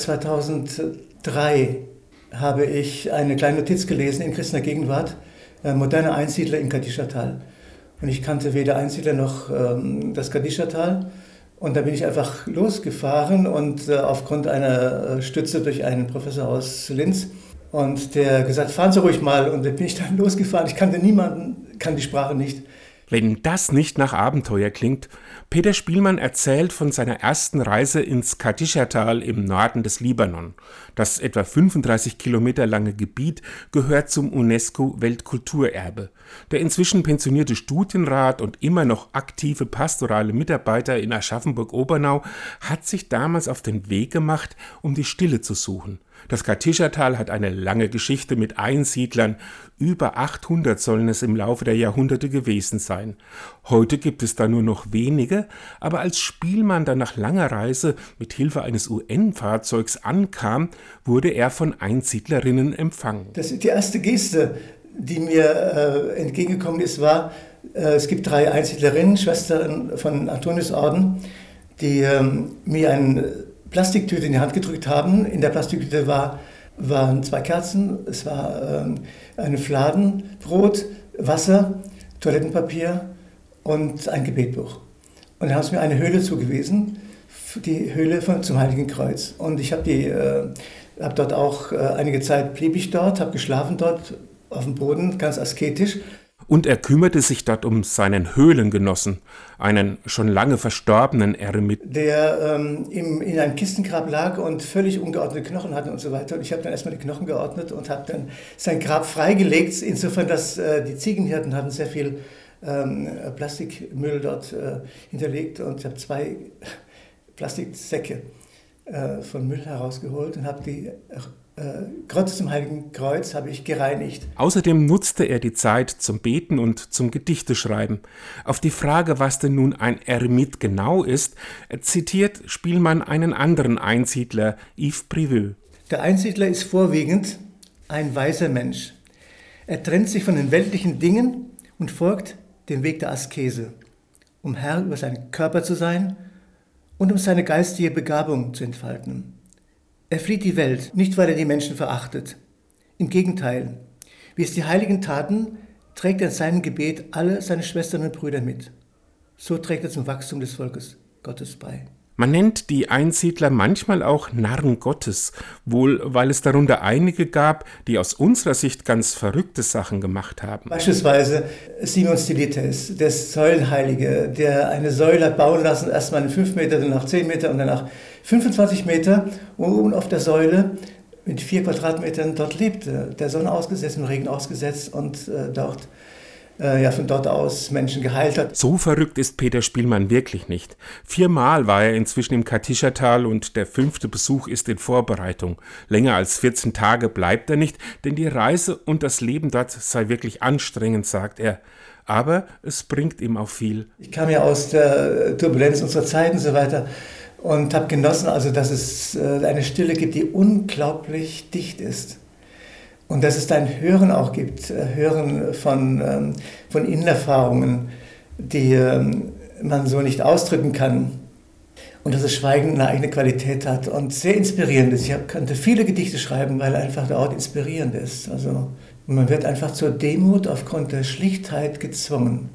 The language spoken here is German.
2003 habe ich eine kleine Notiz gelesen in Christner Gegenwart, äh, moderne Einsiedler im Kadischertal. Und ich kannte weder Einsiedler noch ähm, das Kadischertal. Und da bin ich einfach losgefahren und äh, aufgrund einer äh, Stütze durch einen Professor aus Linz und der gesagt, fahren Sie ruhig mal. Und da bin ich dann losgefahren. Ich kannte niemanden, kann die Sprache nicht. Wenn das nicht nach Abenteuer klingt, Peter Spielmann erzählt von seiner ersten Reise ins Kadischertal im Norden des Libanon. Das etwa 35 Kilometer lange Gebiet gehört zum UNESCO-Weltkulturerbe. Der inzwischen pensionierte Studienrat und immer noch aktive pastorale Mitarbeiter in Aschaffenburg-Obernau hat sich damals auf den Weg gemacht, um die Stille zu suchen. Das Katischertal hat eine lange Geschichte mit Einsiedlern. Über 800 sollen es im Laufe der Jahrhunderte gewesen sein. Heute gibt es da nur noch wenige, aber als Spielmann dann nach langer Reise mit Hilfe eines UN-Fahrzeugs ankam, wurde er von Einsiedlerinnen empfangen. Das ist die erste Geste, die mir äh, entgegengekommen ist, war, äh, es gibt drei Einsiedlerinnen, Schwestern von Antoniusorden, die ähm, mir ein Plastiktüte in die Hand gedrückt haben. In der Plastiktüte war, waren zwei Kerzen, es war ähm, eine Fladen, Brot, Wasser, Toilettenpapier und ein Gebetbuch. Und dann haben sie mir eine Höhle zugewiesen, die Höhle von, zum Heiligen Kreuz. Und ich habe äh, habe dort auch äh, einige Zeit blieb ich dort, habe geschlafen dort auf dem Boden, ganz asketisch und er kümmerte sich dort um seinen Höhlengenossen, einen schon lange verstorbenen Eremit. Der ähm, im, in einem Kistengrab lag und völlig ungeordnete Knochen hatte und so weiter. Und ich habe dann erstmal die Knochen geordnet und habe dann sein Grab freigelegt, insofern, dass äh, die Ziegenhirten hatten sehr viel ähm, Plastikmüll dort äh, hinterlegt und ich habe zwei Plastiksäcke äh, von Müll herausgeholt und habe die äh, Kreuz zum Heiligen Kreuz habe ich gereinigt. Außerdem nutzte er die Zeit zum Beten und zum Gedichteschreiben. Auf die Frage, was denn nun ein Eremit genau ist, zitiert Spielmann einen anderen Einsiedler, Yves Priveux. Der Einsiedler ist vorwiegend ein weiser Mensch. Er trennt sich von den weltlichen Dingen und folgt dem Weg der Askese, um Herr über seinen Körper zu sein und um seine geistige Begabung zu entfalten. Er flieht die Welt, nicht weil er die Menschen verachtet. Im Gegenteil, wie es die Heiligen taten, trägt er in seinem Gebet alle seine Schwestern und Brüder mit. So trägt er zum Wachstum des Volkes Gottes bei. Man nennt die Einsiedler manchmal auch Narren Gottes, wohl weil es darunter einige gab, die aus unserer Sicht ganz verrückte Sachen gemacht haben. Beispielsweise Simon Stylites, der Säulenheilige, der eine Säule hat bauen lassen, erstmal in 5 Meter, dann nach 10 Meter und danach 25 Meter und oben auf der Säule mit vier Quadratmetern dort lebte, der Sonne ausgesetzt, im Regen ausgesetzt und äh, dort äh, ja von dort aus Menschen geheilt hat. So verrückt ist Peter Spielmann wirklich nicht. Viermal war er inzwischen im Katischertal und der fünfte Besuch ist in Vorbereitung. Länger als 14 Tage bleibt er nicht, denn die Reise und das Leben dort sei wirklich anstrengend, sagt er. Aber es bringt ihm auch viel. Ich kam ja aus der Turbulenz unserer Zeit und so weiter und habe genossen, also dass es äh, eine Stille gibt, die unglaublich dicht ist. Und dass es da ein Hören auch gibt, äh, Hören von, ähm, von Innenerfahrungen, die ähm, man so nicht ausdrücken kann. Und dass das Schweigen eine eigene Qualität hat und sehr inspirierend ist. Ich könnte viele Gedichte schreiben, weil einfach der Ort inspirierend ist. Also man wird einfach zur Demut aufgrund der Schlichtheit gezwungen.